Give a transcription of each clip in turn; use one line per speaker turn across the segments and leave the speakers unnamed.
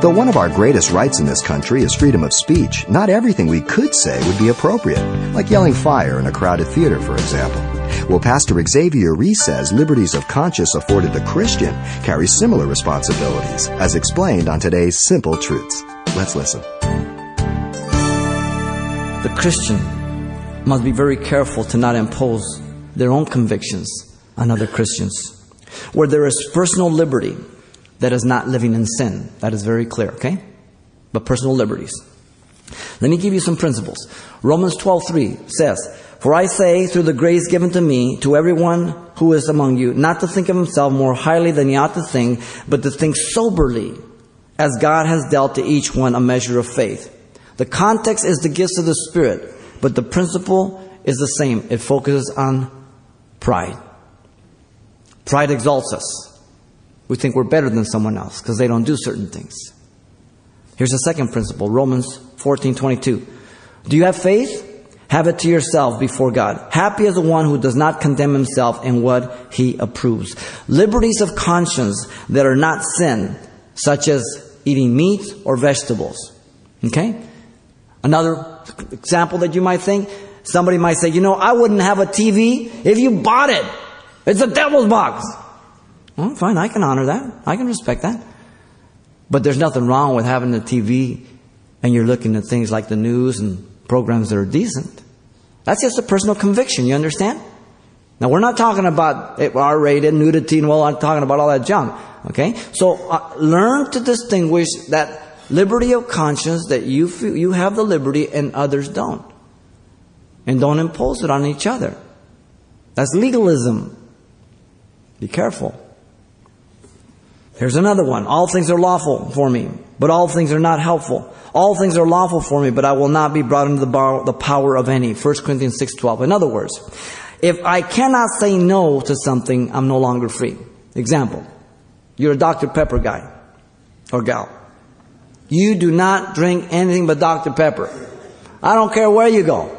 Though one of our greatest rights in this country is freedom of speech, not everything we could say would be appropriate, like yelling fire in a crowded theater, for example. Well, Pastor Xavier Reese says liberties of conscience afforded the Christian carry similar responsibilities, as explained on today's Simple Truths. Let's listen.
The Christian must be very careful to not impose their own convictions on other Christians. Where there is personal liberty, that is not living in sin. That is very clear, okay? But personal liberties. Let me give you some principles. Romans 12:3 says, "For I say through the grace given to me to everyone who is among you, not to think of himself more highly than he ought to think, but to think soberly, as God has dealt to each one a measure of faith." The context is the gifts of the Spirit, but the principle is the same. It focuses on pride. Pride exalts us. We think we're better than someone else because they don't do certain things. Here's the second principle, Romans 14:22. Do you have faith? Have it to yourself before God. Happy is the one who does not condemn himself in what he approves. Liberties of conscience that are not sin, such as eating meat or vegetables. Okay? Another example that you might think, somebody might say, you know, I wouldn't have a TV if you bought it. It's a devil's box. Well, fine, I can honor that. I can respect that. But there's nothing wrong with having a TV and you're looking at things like the news and programs that are decent. That's just a personal conviction, you understand? Now, we're not talking about R rated, nudity, and well, I'm talking about all that junk. Okay? So, uh, learn to distinguish that liberty of conscience that you, feel, you have the liberty and others don't. And don't impose it on each other. That's legalism. Be careful. Here's another one. All things are lawful for me, but all things are not helpful. All things are lawful for me, but I will not be brought into the, bar, the power of any. 1 Corinthians 6.12. In other words, if I cannot say no to something, I'm no longer free. Example. You're a Dr. Pepper guy or gal. You do not drink anything but Dr. Pepper. I don't care where you go.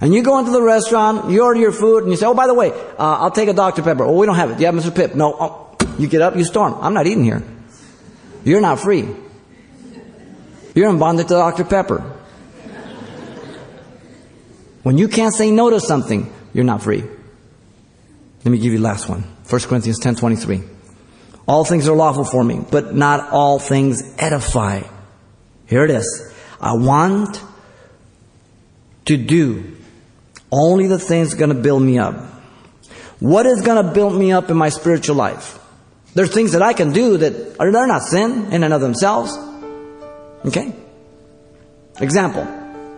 And you go into the restaurant, you order your food, and you say, oh, by the way, uh, I'll take a Dr. Pepper. Oh, we don't have it. Do you have Mr. Pibb? No. Oh, you get up, you storm. I'm not eating here. You're not free. You're in bondage to Dr. Pepper. When you can't say no to something, you're not free. Let me give you the last one. 1 Corinthians 10 23. All things are lawful for me, but not all things edify. Here it is. I want to do only the things going to build me up. What is going to build me up in my spiritual life? There's things that I can do that are they're not sin in and of themselves. Okay? Example.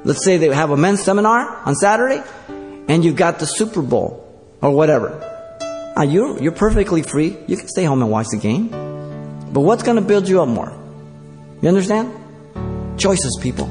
Let's say they have a men's seminar on Saturday and you've got the Super Bowl or whatever. Now you're, you're perfectly free. You can stay home and watch the game. But what's going to build you up more? You understand? Choices, people.